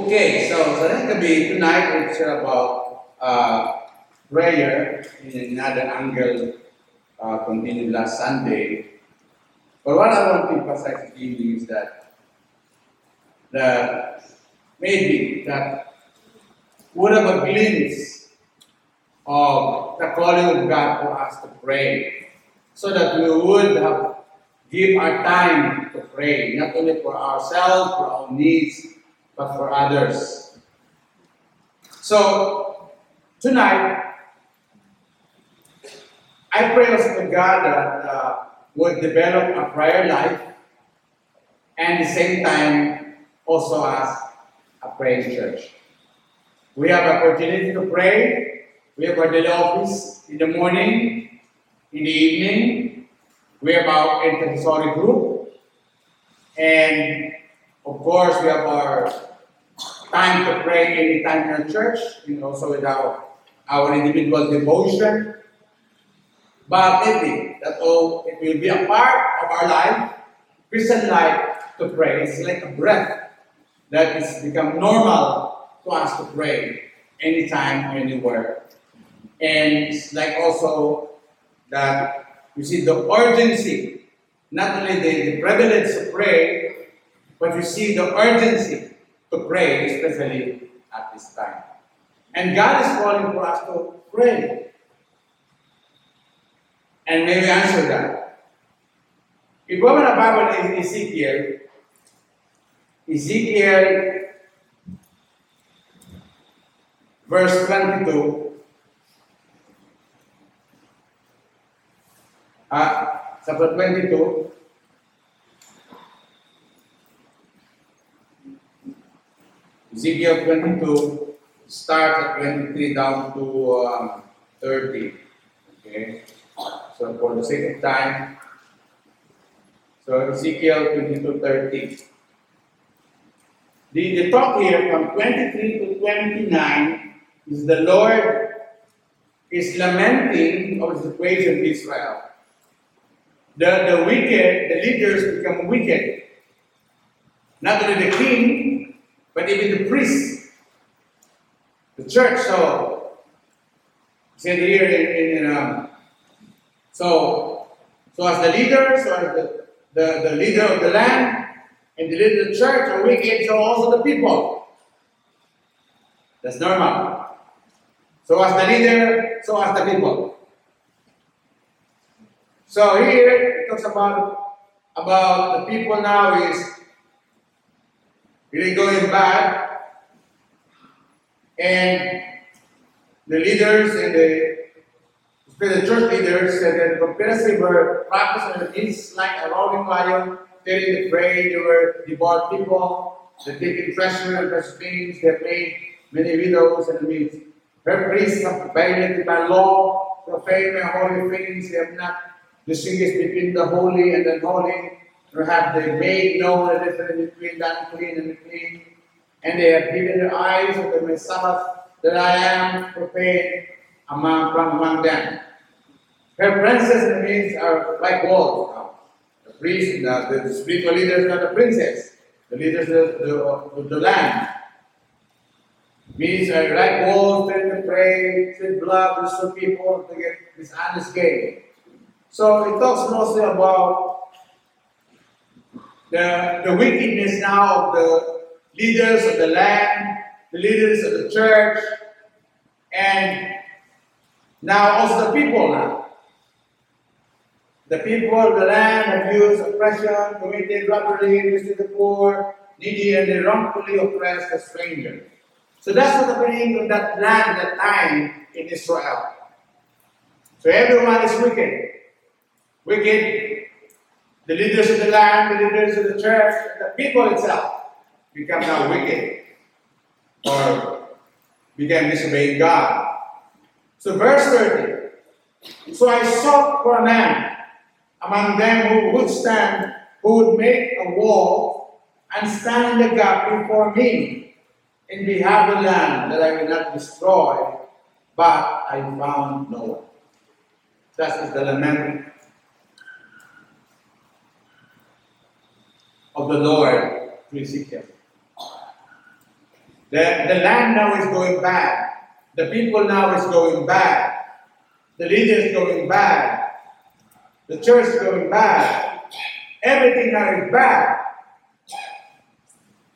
Okay, so gabi, tonight it's about uh, prayer in another angle uh, continued last Sunday. But what I want to emphasize you is that that maybe that would have a glimpse of the calling of God for us to pray, so that we would have give our time to pray, not only for ourselves, for our needs, but for others. So tonight, I pray also to God that uh, would develop a prayer life, and at the same time also as a praying church. We have opportunity to pray. We have our daily office in the morning, in the evening. We have our intercessory group. And of course, we have our time to pray anytime in our church, and also with our, our individual devotion. But maybe that all it will be a part of our life, Christian life, to pray. It's like a breath that is become normal to us to pray anytime, anywhere. And it's like also that you see the urgency, not only the, the privilege to pray, but you see the urgency to pray, especially at this time. And God is calling for us to pray. And may we answer that. If we open the Bible in Ezekiel, Ezekiel verse 22, ah, chapter 22, Ezekiel 22, start at 23 down to um, 30. Okay? So for the sake of time, so Ezekiel 22, 30. The, the talk here from 23 to 29 is the Lord is lamenting of the situation of Israel. The, the wicked, the leaders become wicked. Not only the king, but even the priests, the church. So, said here in, in um, so, so as the leader, so as the, the, the leader of the land, and the leader of the church are wicked, so also the people. That's normal. So as the leader, so as the people. So here it talks about about the people now is really going bad, and the leaders and the the church leaders said that conspiracy were practicing things like a roaring lion, the prey, they were devout people, they taking treasure and precious things, they made many widows and means. Her priests have violated by law, profane my holy things, they have not distinguished between the holy and the unholy, nor have they made known the difference between that clean and the clean. And they have given their eyes of the Sabbath that I am profane among, from among them. Her princes means are like wolves now. The priests, the, the spiritual leaders are the princes, the leaders of the, the land. Means are like wolves, tend to pray, shed blood, destroy people to get this honest gain. So it talks mostly about the, the wickedness now of the leaders of the land, the leaders of the church, and now also the people now. The people of the land abuse, oppression, committed robbery, mistreated the poor, needy, and they wrongfully oppress the stranger. So that's what happening in that land, that time in Israel. So everyone is wicked. Wicked, the leaders of the land, the leaders of the church, the people itself become now wicked or became disobeying God. So verse 30. So I sought for a man among them who would stand, who would make a wall and stand in the gap before me in behalf of the land that I will not destroy, but I found no one. That is the lament of the Lord to Ezekiel. The, the land now is going bad. The people now is going bad. The leaders going bad. The church is going bad. Everything now is bad.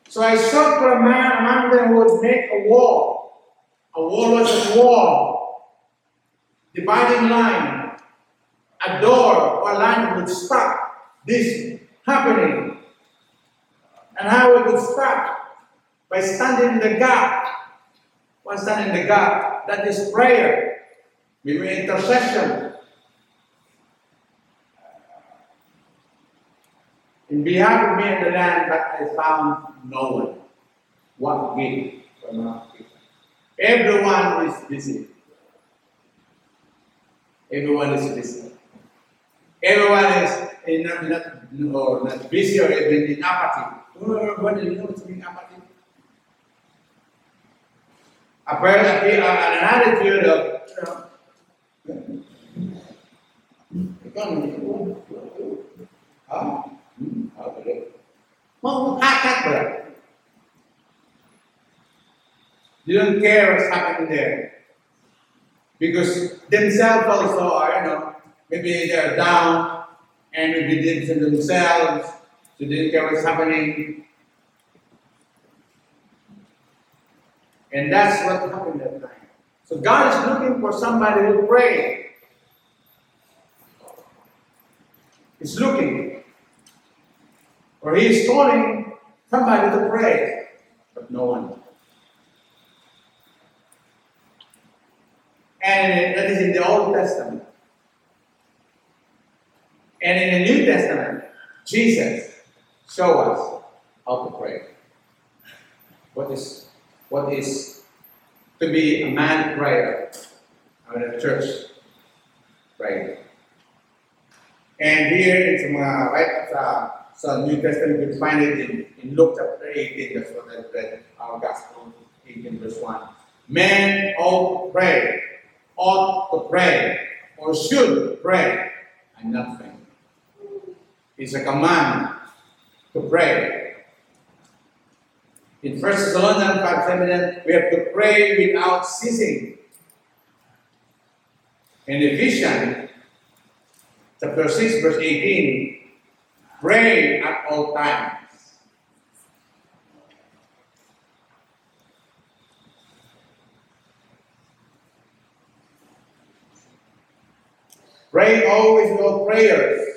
So I sought for a man among them who would make a wall. A wall was a wall, dividing line, a door or line would stop this happening. And how it would stop? By standing in the gap. One stand in the gap. That is prayer. Maybe intercession. In behalf of me and the land, but I found no one. What gift from our? Everyone is busy. Everyone is busy. Everyone is in not, not, or not busy or even in apathy. Know to be apathy? Apparently, uh, an attitude of, you don't care what's happening there. Because themselves also are, you know, maybe they're down and maybe themselves, care what's happening. And that's what happened that time. So God is looking for somebody who pray. He's looking. Or he is calling somebody to pray, but no one. And that is in the Old Testament. And in the New Testament, Jesus show us how to pray. What is what is to be a man prayer or a church prayer. And here it's mga right uh, sa New Testament you can find it in, in Luke chapter 18, that's what I read, our gospel 18 verse 1. Men ought pray, ought to pray, or should pray, and not faint. It's a command to pray. In 1 Thessalonians 5 7, we have to pray without ceasing. In Ephesians chapter 6, verse 18, pray at all times. Pray always all prayers.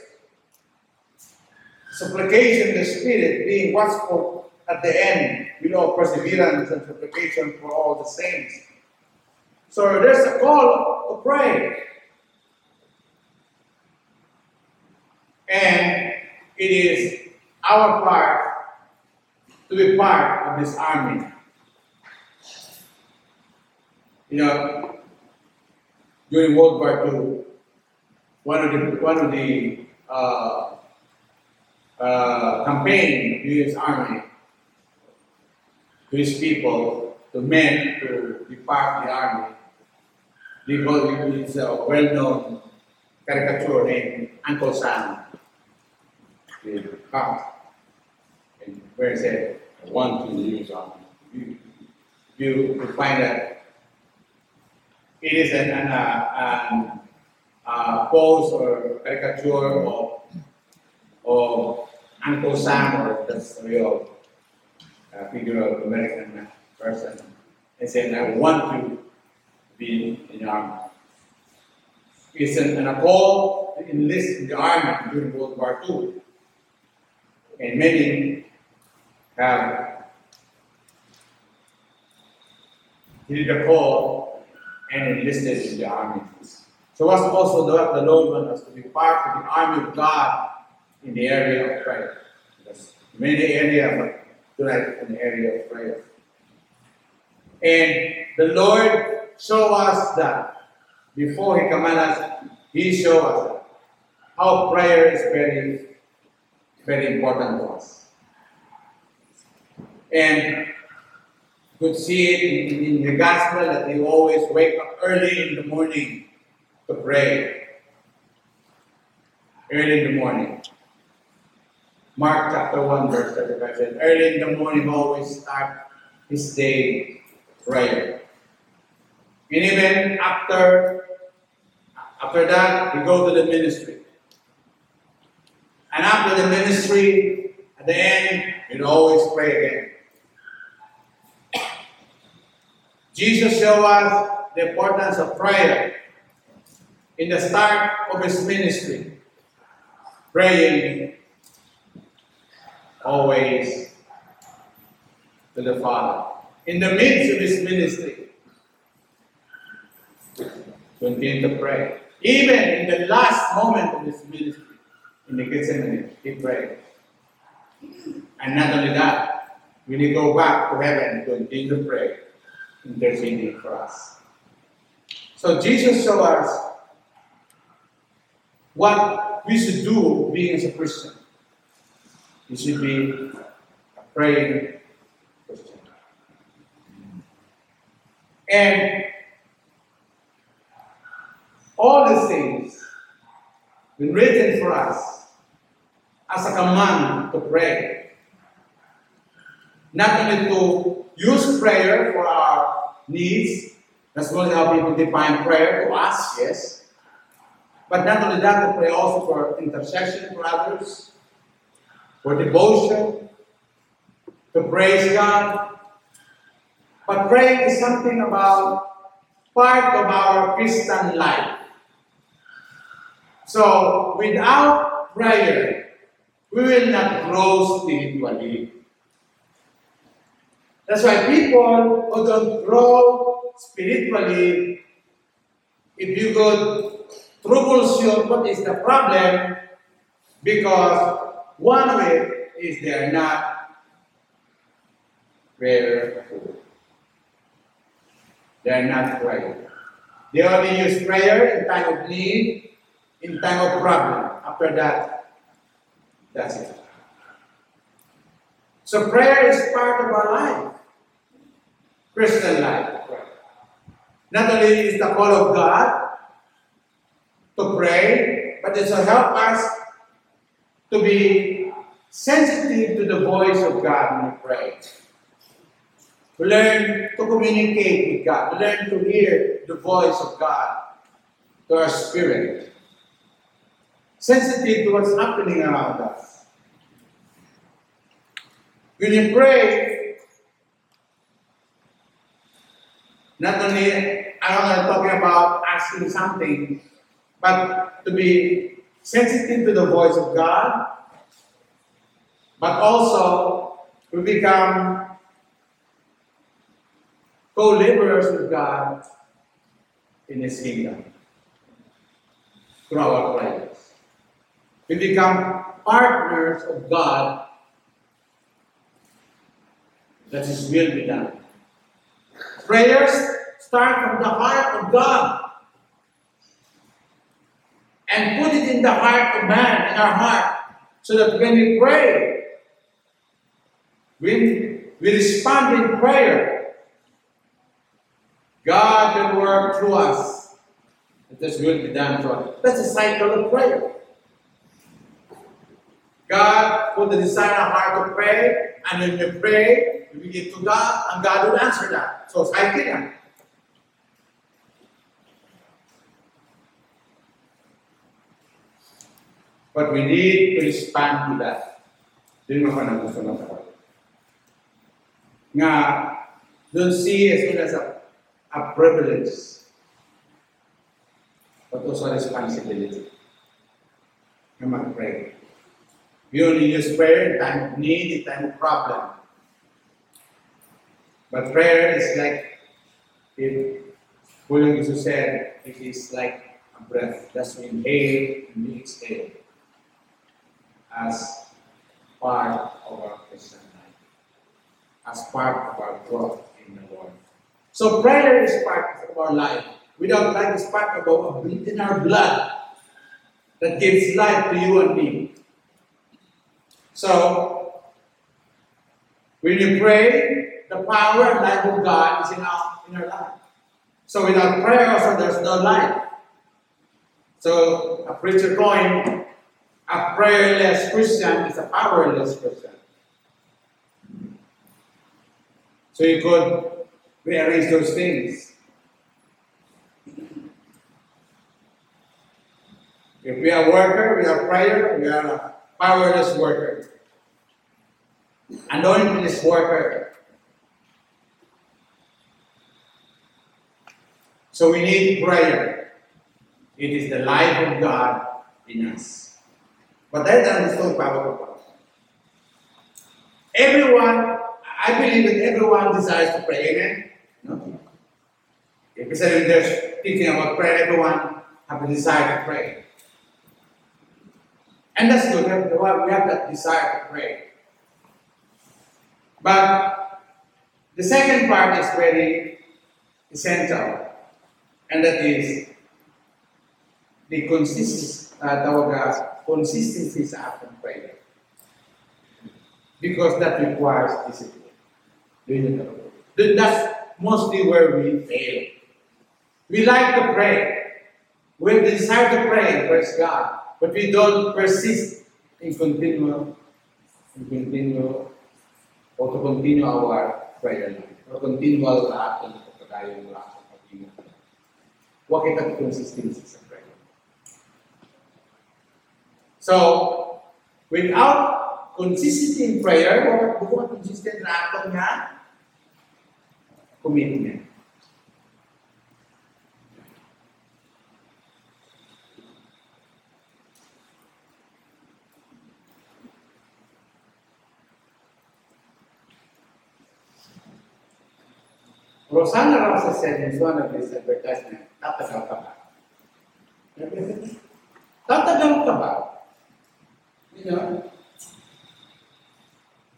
Supplication the Spirit, being watchful at the end, you know, perseverance and supplication for all the saints. So there's a call to pray. And it is our part to be part of this army. You know, during World War II, one of the one of the uh, uh, campaign the U.S. Army to his people, to men to depart the army, because it's a well-known caricature named Uncle Sam, the cop, and where it said, I want to use U.S. Army. You, you will find that it is an, an, uh, an uh, pose or caricature of, of Uncle Sam, that's a real uh, figure of American person, and said, I want to be in the army. It's an, an call to enlist in the army during World War II. And many have heeded the call and enlisted in the army. So us also the, the Lord wants us to be part of the army of God in the area of prayer. Many areas, tonight in the area of prayer. And the Lord show us that before He command us, He show us how prayer is very, very important to us. And could see it in, in the gospel that He always wake up early in the morning to pray. Early in the morning. Mark chapter 1, verse 35 says, Early in the morning always start his day prayer. And even after after that, we go to the ministry. And after the ministry, at the end, we always pray again. Jesus showed us the importance of prayer in the start of his ministry. Praying always to the Father. In the midst of his ministry, continue to pray. Even in the last moment of his ministry, in the Gethsemane, he prayed. And not only that, when he go back to heaven, continue to pray, interceding for us. So Jesus showed us what we should do being as a Christian. You should be a praying Christian. And all these things been written for us as a command to pray. Not only to use prayer for our needs, that's only how people define prayer to us, yes. But not only that, to pray also for intercession for others, for devotion, to praise God. But praying is something about part of our Christian life. So, without prayer, we will not grow spiritually. That's why people who don't grow spiritually, if you could troubleshoot what is the problem, because one way is they are not prayerful. They are not praying. They only use prayer in time of need in time of problem. After that, that's it. So prayer is part of our life, Christian life. Not only is the call of God to pray, but it's to help us to be sensitive to the voice of God when we pray. To learn to communicate with God, to learn to hear the voice of God to our spirit sensitive to what's happening around us. When you pray, not only I'm not talking about asking something, but to be sensitive to the voice of God, but also we become co-laborers with God in His kingdom through our prayers. We become partners of God that His will be done. Prayers start from the heart of God and put it in the heart of man, in our heart, so that when we pray, when we respond in prayer, God can work through us. That His will be done through us. That's the cycle of prayer. God put the desire in our heart to pray, and when we pray, we give to God, and God will answer that. So, cycle But we need to respond to that. Yun mo pa nang gusto ng tao. Nga, don't see as well as a, a privilege, but also a responsibility. Na mag-pray. We only use prayer in time of need, in time of problem. But prayer is like, if William Jesus said, it is like a breath. That's we inhale and we exhale as part of our Christian life, as part of our growth in the Lord. So prayer is part of our life. Without life is part of our in our blood that gives life to you and me. So, when you pray, the power and life of God is in our, in our life. So without prayer also there's no life. So a preacher going, a prayerless Christian is a powerless Christian. So you could rearrange those things. If we are a worker, we are a prayer, we are a powerless worker. Anointed worker. So we need prayer. It is the life of God in us. But that is so powerful. Everyone, I believe that everyone desires to pray. Amen? No? If we say they're thinking about prayer, everyone have a desire to pray. And that's good. We have that desire to pray. But the second part is very essential. And that is the consistency, uh, tawag, consistency sa ating prayer. Because that requires discipline. That's mostly where we fail. We like to pray. We desire to pray, praise God, but we don't persist in continue, in continue, or to continue our prayer life, or continual action of pagkakayo ng action of Huwag kita consistency sa So, without consistency in prayer, wala buko consistent na ato nga commitment. Rosanna Rosa said in one of his advertisements, tatagal ka ba? Tatagal ka ba? You know?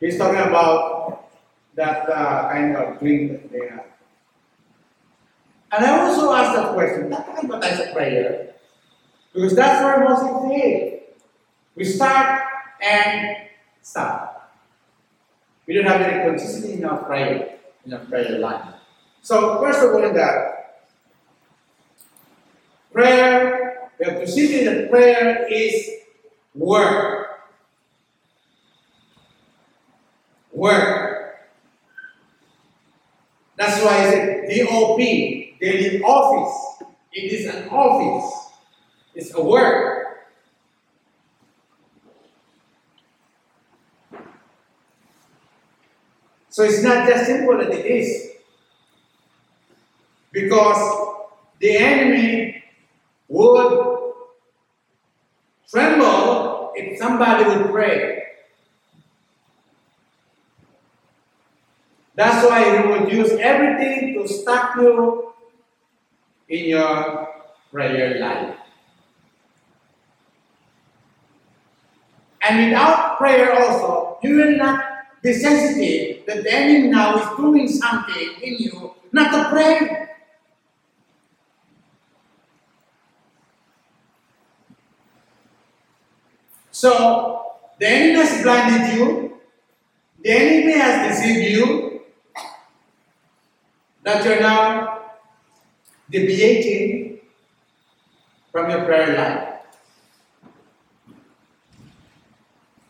He's talking about that uh, kind of dream that they have. And I also asked that question, tatagal ba tayo sa prayer? Because that's where most of fail. We start and stop. We don't have any consistency in our prayer, in our prayer life. So, first of all, in that, prayer, we have to see that prayer is work. Work. That's why I said DOP, daily office. It is an office. It's a work. So it's not just simple as it is. Because the enemy would tremble if somebody would pray. That's why he would use everything to stop you in your prayer life. And without prayer also, you will not be sensitive that the enemy now is doing something in you not to pray. So, the enemy has blinded you, the enemy has deceived you, that you're now deviating from your prayer life.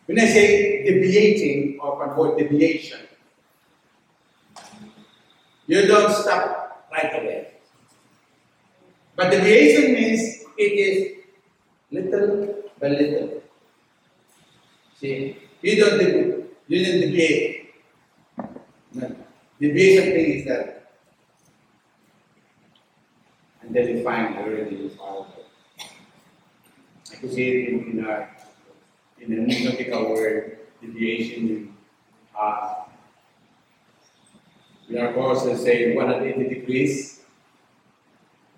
When I say deviating or avoid deviation, you don't stop right away. But deviation means it is little by little. See, you don't deviate. You don't deviate. No. Deviation thing is that. And find already I could see it in, in a in a nautical word, deviation uh, we are courses say 180 degrees,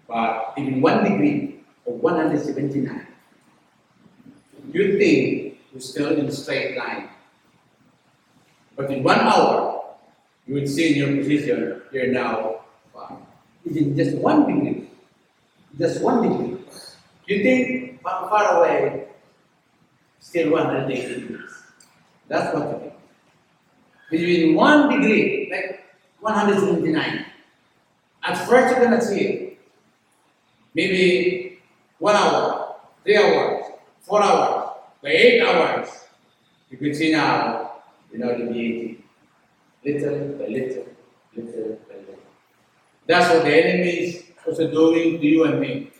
but in one degree or 179, you think you're still in straight line. But in one hour, you would see in your position, you're now wow, in just one degree. Just one degree. You think far, far away, still 180 degrees. That's what you think. Between one degree, like 179. At first you're gonna see it. Maybe one hour, three hours, four hours for eight hours, you could see now, you know, the deity, little by little Little by little. That's what the enemy is also doing to you and me.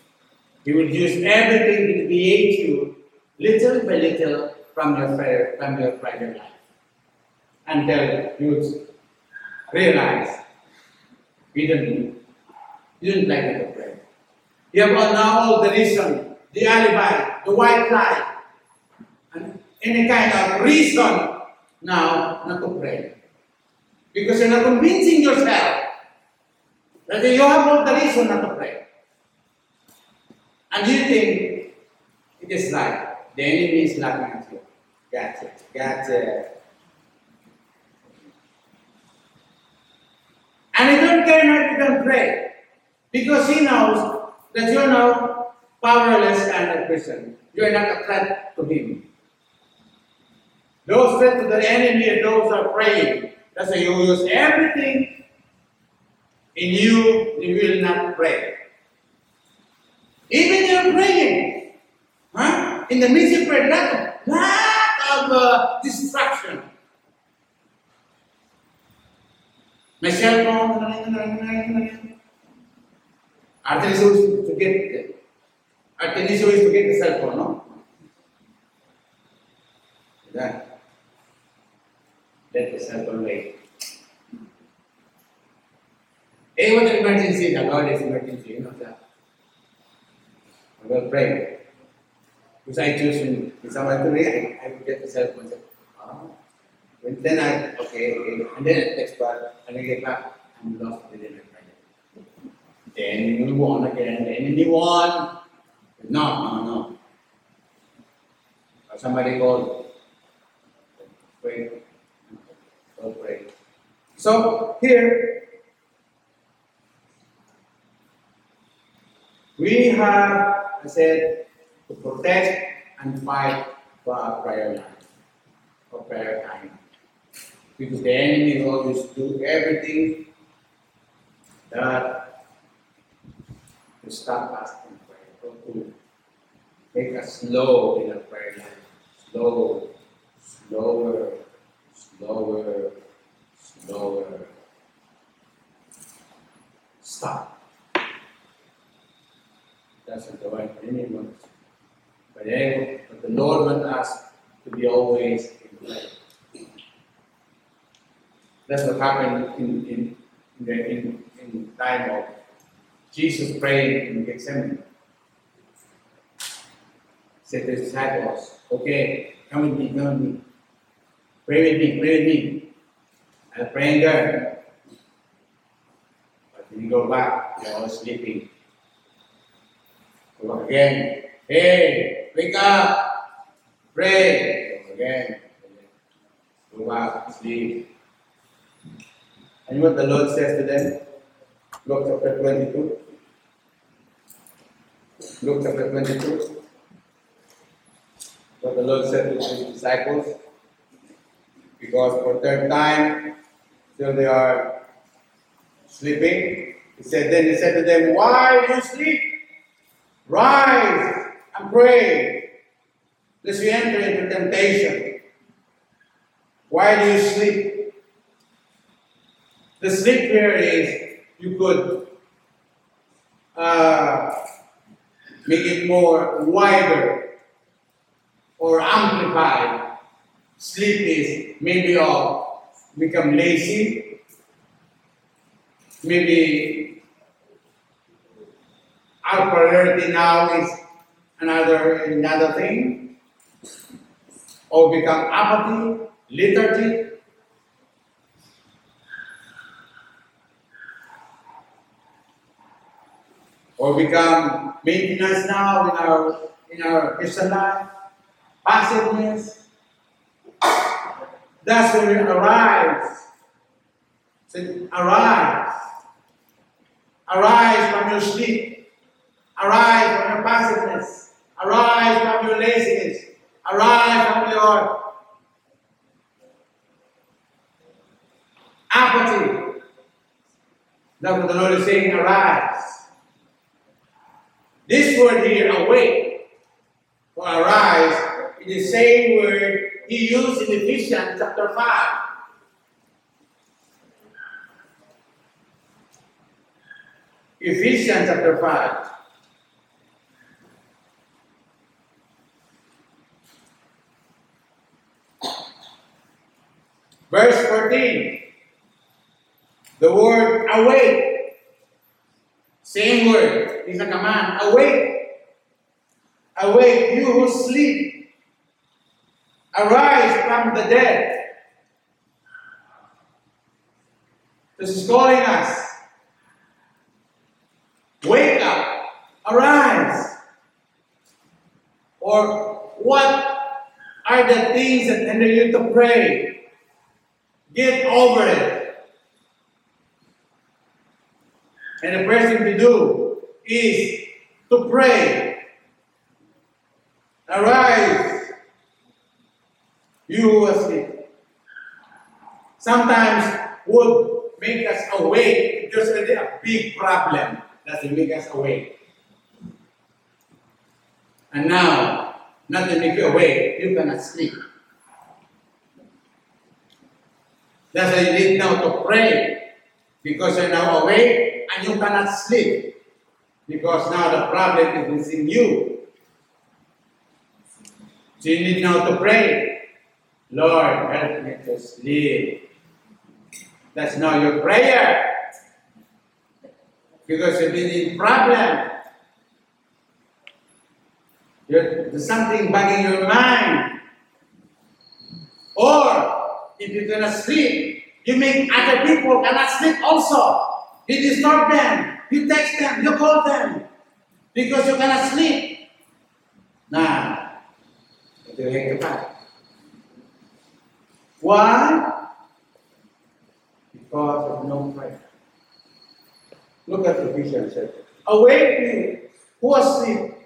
He will use everything to create you little by little from your prayer, from your private life. Until you realize you don't you don't like to pray. You have now all the reason, the alibi, the white lie, and any kind of reason now not to pray. Because you're not convincing yourself that you have all the reason not to pray. And you think it is right. The enemy is laughing at you. Gotcha, gotcha. And he don't care not can pray. Because he knows that you're now powerless and of person. You are not a threat to him. Those threat to the enemy are those are praying. That's why you use everything in you, you will not pray. Even you're praying, huh? In the midst of prayer, of, lot of uh, distraction. My cell phone, Artemis always to get Artemis always to get the cell phone, no? That. Let the cell phone wait. Eh, what emergency? The God is emergency, you know that. I will pray. Because I choose when when someone to me, I, will get cell phone. Oh. And then I, okay, okay. And then I text back, and I get back, I'm lost within my prayer. Then you move on again, then you on. No, no, no. Or somebody called. Pray. Don't pray. So here, we have, I said, to protect and fight for our prayer life, for prayer time. Because the enemy always do everything that to stop us in prayer, or to make us slow in our prayer life. Slow, slower, slower, slower. Stop. That's the right enemy wants. But, but the Lord us to be always in prayer. That's what happened in, in, in the in, in time of Jesus praying in Gethsemane. Said his disciples, okay, come with me, come with me. Pray with me, pray with me. I'm praying there. But when you go back, you're all sleeping. Again. Hey, eh, wake up. Pray. Go again. Go back, sleep. And what the Lord says to them? Luke chapter 22. Luke chapter 22. What the Lord said to his disciples. Because for third time, till they are sleeping. He said, then he said to them, Why do you sleep? Rise and pray, lest you enter into temptation. Why do you sleep? The sleep here is you could uh, make it more wider or amplified. Sleep is maybe of become lazy, maybe our priority now is another another thing, or become apathy, lethargy. Or become maintenance now in our in our Christian life, passiveness. That's when we arise. Say, arise. Arise from your sleep. Arise from your passiveness. Arise from your laziness. Arise from your apathy. That's what the Lord is saying, arise. This word here, awake, or arise, is the same word he used in Ephesians chapter 5. Ephesians chapter 5. Verse 14. The word awake. Same word. It's a command. Awake. Awake, you who sleep. Arise from the dead. This is calling us. Wake up. Arise. Or what are the things that hinder you to pray? Get over it. And the first thing to do is to pray. Arise, you who are asleep. Sometimes would make us awake. There's already a big problem that will make us awake. And now, not to make you awake, you cannot sleep. That's why you need now to pray. Because you're now awake and you cannot sleep. Because now the problem is in you. So you need now to pray. Lord, help me to sleep. That's now your prayer. Because you've been in problem. You're, there's something bugging your mind. Or if you're gonna sleep, you make other people cannot sleep also. You disturb them, you text them, you call them. Because you cannot sleep. Nah. Ito yung ka Why? Because of no prayer. Look at the vision said. Awake you who are asleep.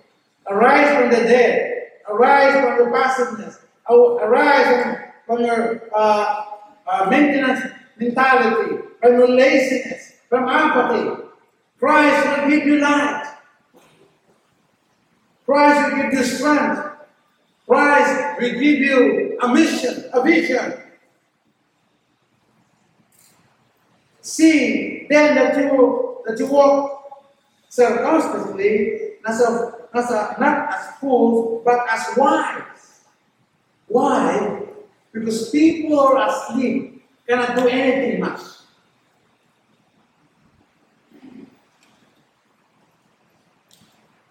Arise from the dead. Arise from the passiveness. Arise from, from your uh, uh, maintenance mentality, from your laziness, from apathy. Christ will give you light. Christ will give you strength. Christ will give you a mission, a vision. See then that you that you walk circumspectly, nasa, nasa, not as fools, but as wise. Why? Because people are asleep, cannot do anything much.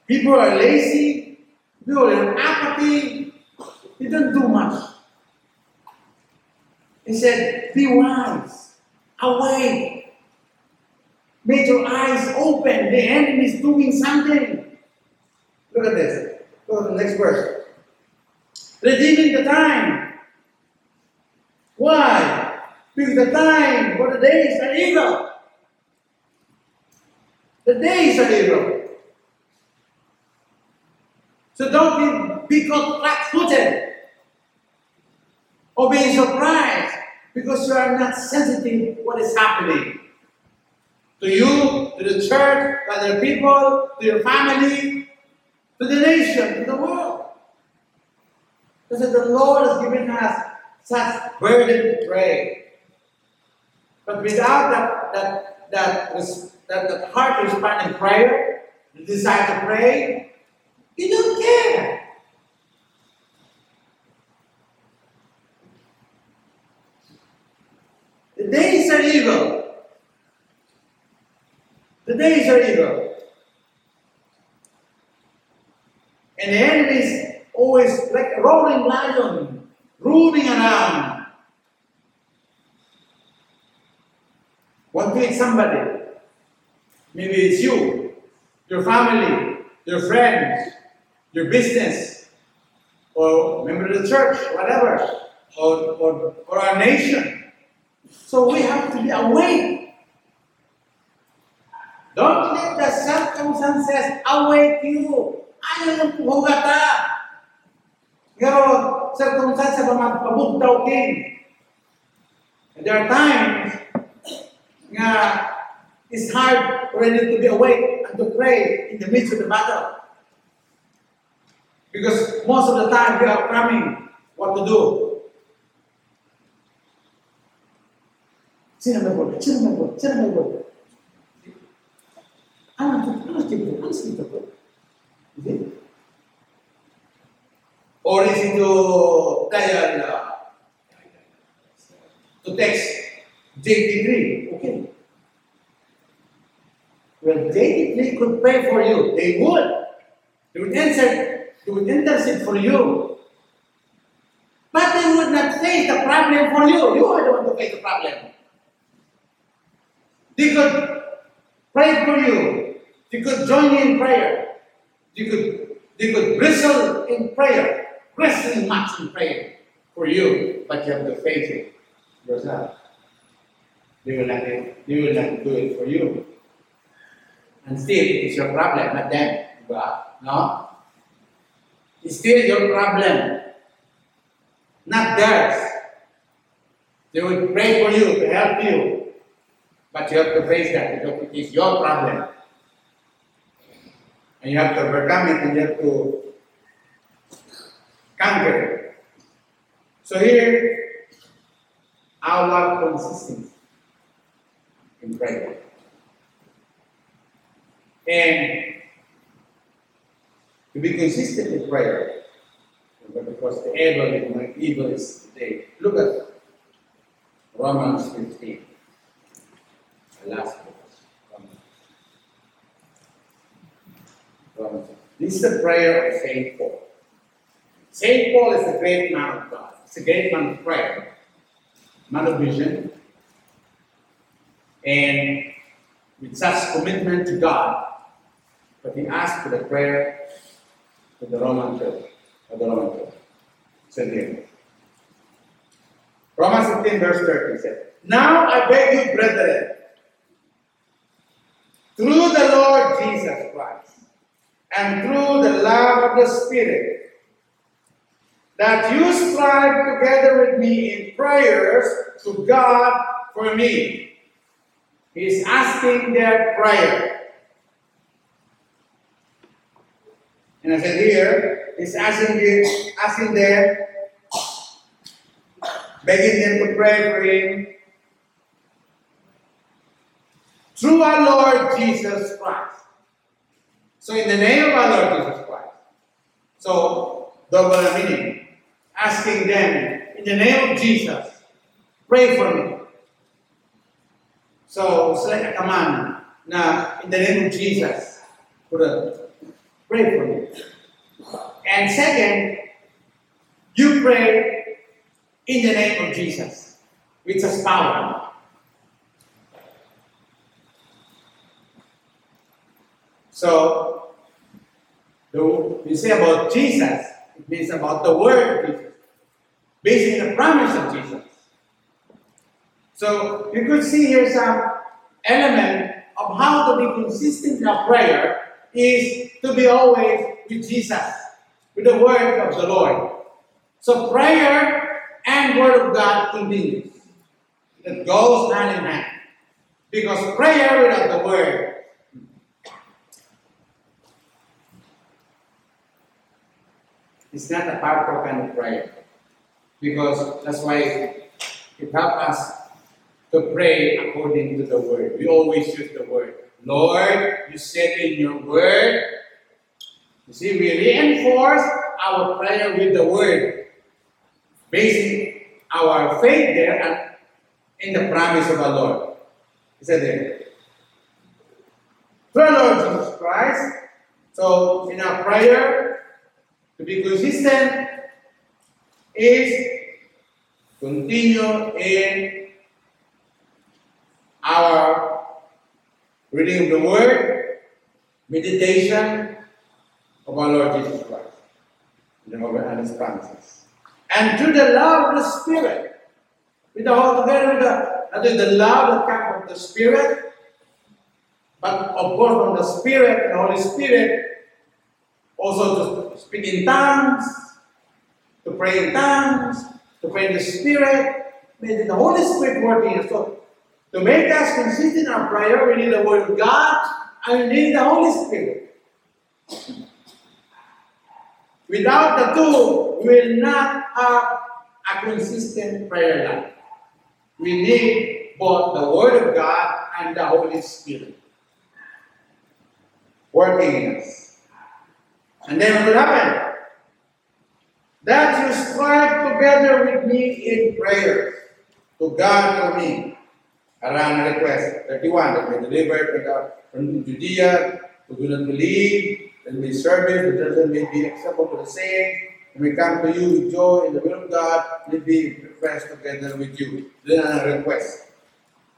People are lazy, people are apathy, they don't do much. He said, Be wise, awake, make your eyes open. The enemy is doing something. Look at this. Go to the next verse. Redeeming the time. Why? Because the time for the days are evil. The days are evil. So don't be, be caught flat-footed or being surprised because you are not sensitive what is happening to you, to the church, to other people, to your family, to the nation, to the world. Because the Lord has given us such burden to pray. But without that that that res- that, that heart respond in prayer, the desire to pray, you don't care. The days are evil. The days are evil. And the enemy is always like a roaring lion, around. Want to somebody. Maybe it's you, your family, your friends, your business, or member of the church, whatever, or, or, or our nation. So we have to be awake. Don't let the circumstances awake you. Ayaw yung puhugata. Pero circumstances ba magpabugtaw king. And there are times nga it's hard for you to be awake and to pray in the midst of the battle. Because most of the time we are cramming what to do. Sino may bol? Sino may bol? Sino may bol? unstable, unstable. Is Dial, uh, to text JT3? Okay. Well, JT3 could pray for you. They would. They would answer, they would intercede for you. But they would not face the problem for you. You are the one to face the problem. They could pray for you. They could join you in prayer. They could, they could bristle in prayer, wrestling match in prayer for you. But you have to face it yourself. They will not, they will not do it for you. And still, it's your problem, not them. Diba? No? It's still your problem, not theirs. They will pray for you to help you, but you have to face that because it is your problem. And you have to overcome it and you have to conquer it. So here, our consistency in prayer. And to be consistent in prayer, because the evil, evil is today. Look at Romans 15. The last verse. Romans. This is the prayer of Saint Paul. Saint Paul is a great man of God. He's a great man of prayer, man of vision, and with such commitment to God, but he asked for the prayer to the Roman church, of the Roman church. Here. Romans 15, verse 30 said, Now I beg you, brethren, through the Lord Jesus Christ, and through the love of the Spirit, that you strive together with me in prayers to God for me. He's asking their prayer. And I said here, he's asking, them, asking them, begging them to pray for him. Through our Lord Jesus Christ. So in the name of our Lord Jesus Christ. So, double meaning. Asking them, in the name of Jesus, pray for me. So, it's like a command Now, in the name of Jesus, pray for me. And second, you pray in the name of Jesus, which has power. So, you say about Jesus, it means about the word based on the promise of Jesus. So, you could see here some element of how to be consistent in our prayer is to be always with Jesus, with the word of the Lord. So prayer and word of God continues. It goes hand in hand. Because prayer without the word is not a powerful kind of prayer. Because that's why it helps us to pray according to the word. We always use the word. Lord, you said in your word, you see, we reinforce our prayer with the word, basing our faith there and in the promise of our Lord. He said there. Through our Lord Jesus Christ. So in our prayer, to be consistent is continue in our reading of the Word, meditation of our Lord Jesus Christ, and His promises. And through the love of the Spirit, with the whole together with the, not the love that comes from the Spirit, but of course from the Spirit, the Holy Spirit, also to speak in tongues, to pray in tongues, to pray in the Spirit, may the Holy Spirit working. So to make us consistent in our prayer, we need the Word of God and we need the Holy Spirit. Without the two, we will not have a consistent prayer life. We need both the Word of God and the Holy Spirit. working in us. And then what will happen? That you strive together with me in prayer to God for me. Around a request 31 that we delivered from Judea, who do not believe, and we service, the children may be acceptable to the saints, and we come to you with joy in the will of God, may be refreshed together with you. Then a request.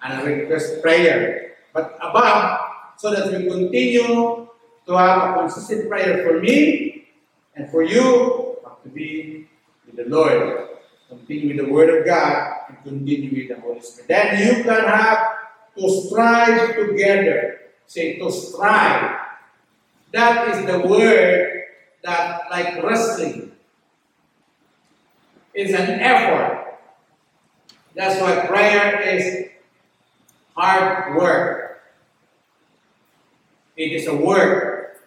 And a request prayer. But above, so that we continue to have a consistent prayer for me and for you, to be with the Lord. Continue with the Word of God and continue with the Holy Spirit. Then you can have to strive together. Say to strive. That is the word that, like wrestling, is an effort. That's why prayer is hard work. It is a work.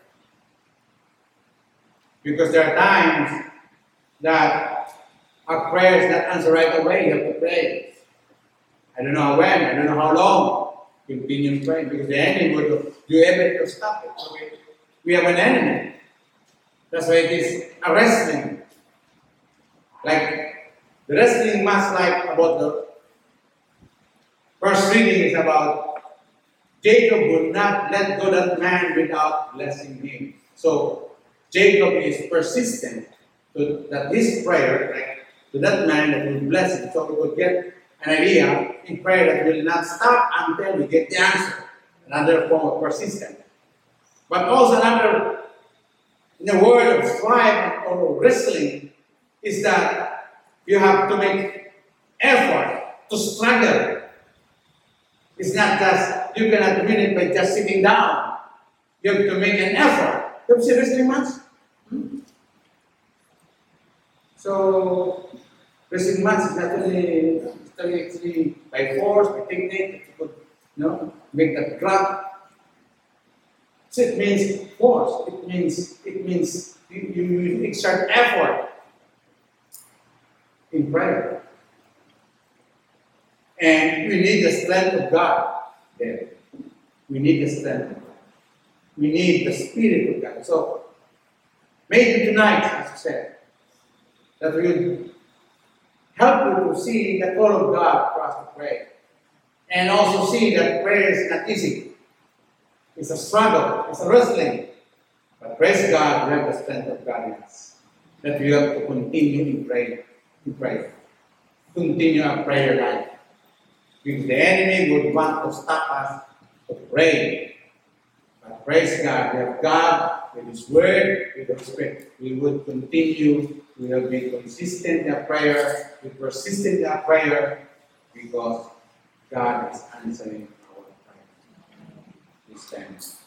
Because there are times that our prayer is not answered right away. You have to pray. I don't know when, I don't know how long. Continue in praying because the enemy will do everything to stop it. So we, have an enemy. That's why it is a wrestling. Like the wrestling match like about the first reading is about Jacob would not let go that man without blessing him. So Jacob is persistent to that his prayer, to that man that will bless him. So we would get an idea in prayer that will not stop until we get the answer. Another form of persistence. But also another, in the word of strive or wrestling, is that you have to make effort to struggle. It's not just, you cannot win it by just sitting down. You have to make an effort. You wrestling match? So, wrestling match is only, only actually by force, by technique, you could, you know, make that grab. So it means force. It means it means you, you exert effort in prayer. And we need the strength of God there. We need the strength of God. We need the Spirit of God. So maybe tonight, as I said, that will help you to see the call of God for us to pray. And also see that prayer is not easy. It's a struggle, it's a wrestling. But praise God, we have the strength of God in us. That we have to continue in prayer. In prayer. Continue our prayer life. Because the enemy would want to stop us to pray. But praise God, we have God with His Word, with His Spirit. We would continue, we will be consistent in our prayer, we persist in our prayer, because God is answering our prayer. Please stand.